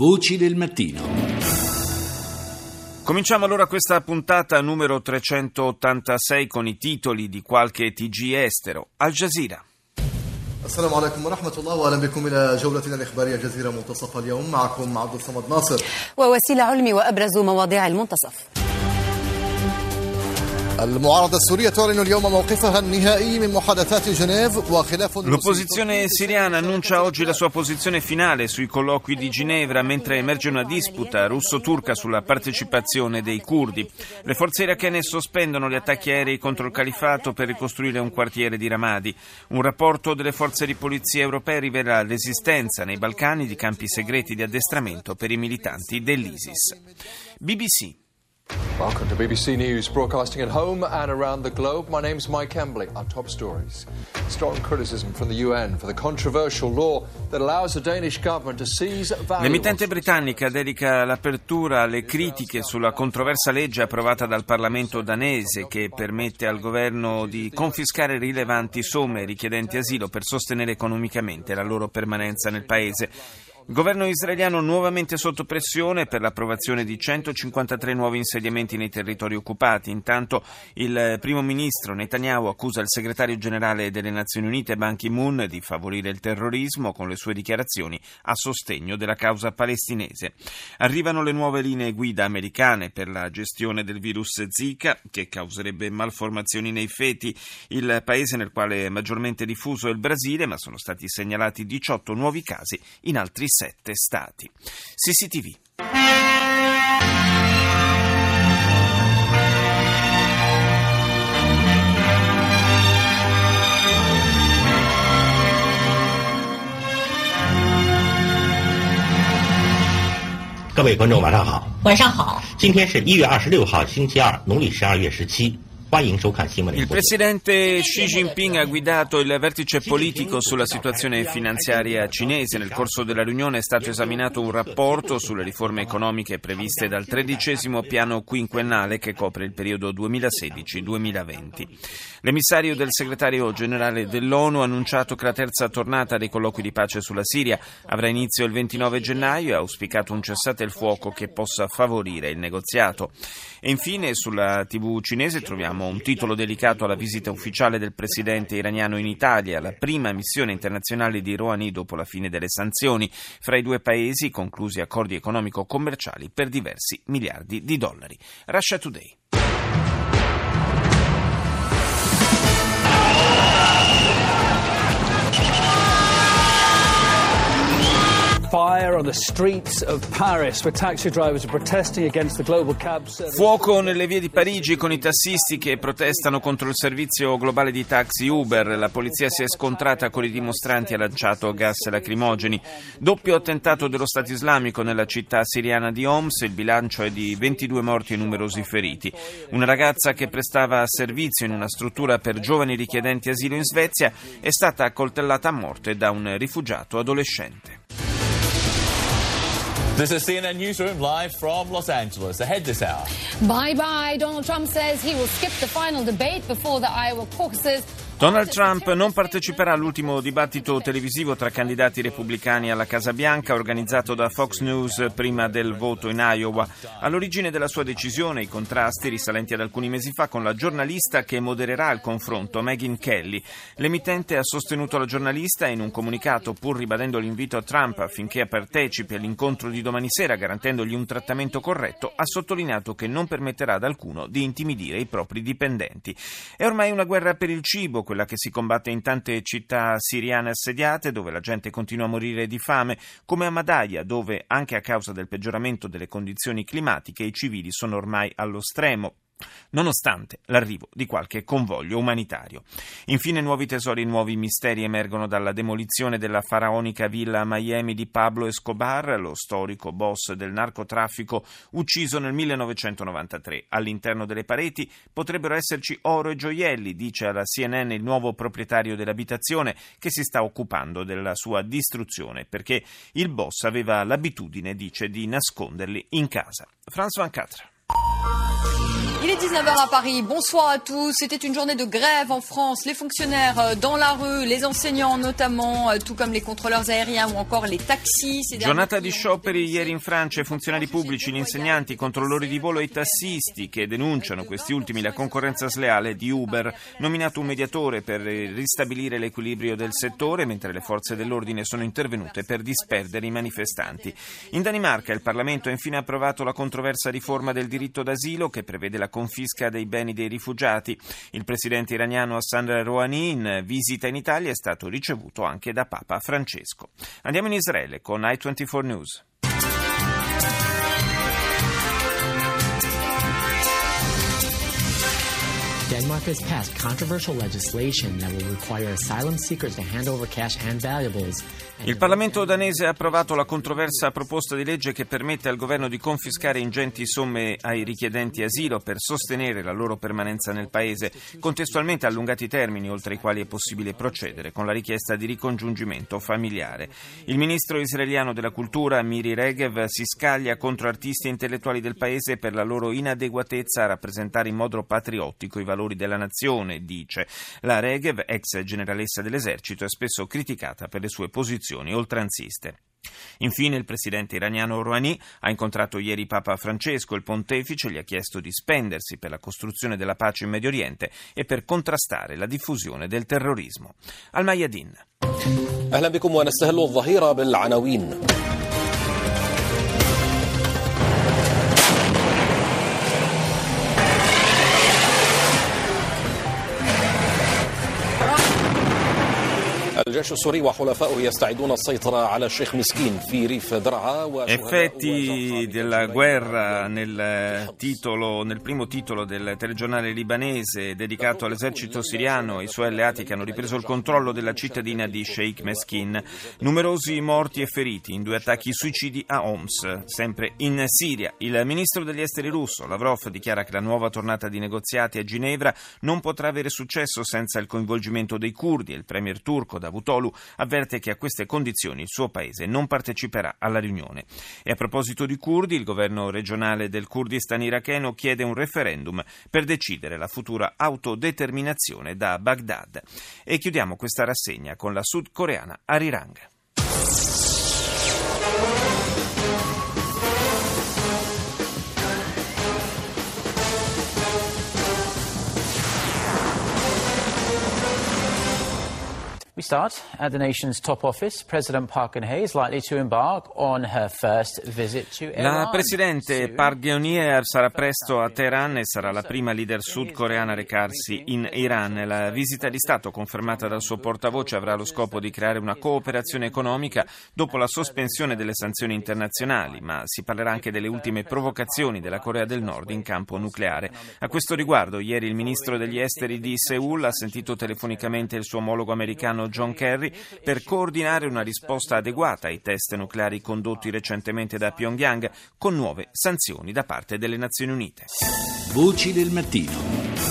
Voci del mattino. Cominciamo allora questa puntata numero 386 con i titoli di qualche TG estero. Al Jazeera. السلام عليكم ورحمة الله وأهلا بكم إلى جولتنا الإخبارية جزيرة منتصف اليوم معكم عبد الصمد ناصر ووسيلة علمي وأبرز مواضيع المنتصف المعارضة السورية تعلن اليوم موقفها النهائي من محادثات جنيف وخلاف L'opposizione siriana annuncia oggi la sua posizione finale sui colloqui di Ginevra mentre emerge una disputa russo-turca sulla partecipazione dei curdi. Le forze irachene sospendono gli attacchi aerei contro il califato per ricostruire un quartiere di Ramadi. Un rapporto delle forze di polizia europee rivela l'esistenza nei Balcani di campi segreti di addestramento per i militanti dell'ISIS. BBC Welcome to BBC News, broadcasting at home and around the globe. My name's Mike Embley. Our top stories. Strong criticism from the UN for the controversial law that allows the Danish government to seize valuables. L'emittente britannica dedica l'apertura alle critiche sulla controversa legge approvata dal Parlamento danese che permette al governo di confiscare rilevanti somme ai richiedenti asilo per sostenere economicamente la loro permanenza nel paese. Governo israeliano nuovamente sotto pressione per l'approvazione di 153 nuovi insediamenti nei territori occupati. Intanto il primo ministro Netanyahu accusa il segretario generale delle Nazioni Unite Ban Ki-moon di favorire il terrorismo con le sue dichiarazioni a sostegno della causa palestinese. Arrivano le nuove linee guida americane per la gestione del virus Zika che causerebbe malformazioni nei feti. Il paese nel quale è maggiormente diffuso è il Brasile, ma sono stati segnalati 18 nuovi casi in altri sette stati. CCTV. “各位观众，晚上好。晚上好。今天是一月二十六号，星期二，农历十二月十七。Il presidente Xi Jinping ha guidato il vertice politico sulla situazione finanziaria cinese. Nel corso della riunione è stato esaminato un rapporto sulle riforme economiche previste dal tredicesimo piano quinquennale che copre il periodo 2016-2020. L'emissario del segretario generale dell'ONU ha annunciato che la terza tornata dei colloqui di pace sulla Siria avrà inizio il 29 gennaio e ha auspicato un cessate il fuoco che possa favorire il negoziato. E infine sulla TV cinese troviamo un titolo dedicato alla visita ufficiale del presidente iraniano in Italia, la prima missione internazionale di Rouhani dopo la fine delle sanzioni. Fra i due paesi conclusi accordi economico-commerciali per diversi miliardi di dollari. Russia Today. Fuoco nelle vie di Parigi con i tassisti che protestano contro il servizio globale di taxi Uber. La polizia si è scontrata con i dimostranti e ha lanciato gas lacrimogeni. Doppio attentato dello Stato islamico nella città siriana di Homs. Il bilancio è di 22 morti e numerosi feriti. Una ragazza che prestava servizio in una struttura per giovani richiedenti asilo in Svezia è stata accoltellata a morte da un rifugiato adolescente. This is CNN Newsroom live from Los Angeles. Ahead this hour. Bye bye. Donald Trump says he will skip the final debate before the Iowa caucuses. Donald Trump non parteciperà all'ultimo dibattito televisivo tra candidati repubblicani alla Casa Bianca organizzato da Fox News prima del voto in Iowa. All'origine della sua decisione i contrasti risalenti ad alcuni mesi fa con la giornalista che modererà il confronto, Megyn Kelly. L'emittente ha sostenuto la giornalista in un comunicato, pur ribadendo l'invito a Trump affinché partecipi all'incontro di domani sera garantendogli un trattamento corretto, ha sottolineato che non permetterà ad alcuno di intimidire i propri dipendenti. È ormai una guerra per il cibo quella che si combatte in tante città siriane assediate dove la gente continua a morire di fame, come a Madaya dove, anche a causa del peggioramento delle condizioni climatiche, i civili sono ormai allo stremo nonostante l'arrivo di qualche convoglio umanitario. Infine nuovi tesori e nuovi misteri emergono dalla demolizione della faraonica villa Miami di Pablo Escobar, lo storico boss del narcotraffico ucciso nel 1993. All'interno delle pareti potrebbero esserci oro e gioielli, dice alla CNN il nuovo proprietario dell'abitazione che si sta occupando della sua distruzione perché il boss aveva l'abitudine, dice, di nasconderli in casa. Franz Van Catra. Il est 19h à Paris. Bonsoir à tous. C'était une journée de grève en France. Les fonctionnaires euh, dans la rue, les enseignants notamment, euh, tout comme les contrôleurs aériens ou encore les taxis. Giornata di scioperi ieri in Francia. I funzionari pubblici, gli insegnanti, i controllori di volo e i tassisti che denunciano questi ultimi la concorrenza sleale di Uber. Nominato un mediatore per ristabilire l'equilibrio del settore, mentre le forze dell'ordine sono intervenute per disperdere i manifestanti. In Danimarca il Parlamento ha infine approvato la controversa riforma del diritto d'asilo che prevede la confisca dei beni dei rifugiati. Il presidente iraniano Hassan Rouhani in visita in Italia è stato ricevuto anche da Papa Francesco. Andiamo in Israele con i24 News. Denmark has passed controversial legislation that will require asylum seekers to hand over cash and valuables. Il Parlamento danese ha approvato la controversa proposta di legge che permette al governo di confiscare ingenti somme ai richiedenti asilo per sostenere la loro permanenza nel paese, contestualmente allungati i termini oltre i quali è possibile procedere con la richiesta di ricongiungimento familiare. Il ministro israeliano della cultura Miri Regev si scaglia contro artisti e intellettuali del paese per la loro inadeguatezza a rappresentare in modo patriottico i valori della nazione, dice. La Regev, ex generalessa dell'esercito, è spesso criticata per le sue posizioni oltranziste. Infine il presidente iraniano Rouhani ha incontrato ieri Papa Francesco. Il pontefice gli ha chiesto di spendersi per la costruzione della pace in Medio Oriente e per contrastare la diffusione del terrorismo. Al Mayadin. الجيش السوري وحلفائه يستعدون السيطرة على الشيخ مسكين في ريف درعا Effetti della guerra nel, titolo, nel primo titolo del telegiornale libanese dedicato all'esercito siriano e ai suoi alleati che hanno ripreso il controllo della cittadina di Sheikh Meskin. Numerosi morti e feriti in due attacchi suicidi a Homs, sempre in Siria. Il ministro degli esteri russo, Lavrov, dichiara che la nuova tornata di negoziati a Ginevra non potrà avere successo senza il coinvolgimento dei curdi e il premier turco Davutoglu avverte che a queste condizioni il suo paese non parteciperà alla riunione. E a proposito di curdi, il governo regionale del Kurdistan iracheno chiede un referendum per decidere la futura autodeterminazione da Baghdad. E chiudiamo questa rassegna con la sudcoreana Arirang. Start at the nation's top office. President Park Geun-hye is likely to embark on her first visit to Iran. La presidente Park Geun-hye sarà presto a Teheran e sarà la prima leader sudcoreana a recarsi in Iran. La visita di Stato confermata dal suo portavoce avrà lo scopo di creare una cooperazione economica dopo la sospensione delle sanzioni internazionali, ma si parlerà anche delle ultime provocazioni della Corea del Nord in campo nucleare. A questo riguardo, ieri il ministro degli esteri di Seoul ha sentito telefonicamente il suo omologo americano John Kerry per coordinare una risposta adeguata ai test nucleari condotti recentemente da Pyongyang con nuove sanzioni da parte delle Nazioni Unite. Voci del mattino.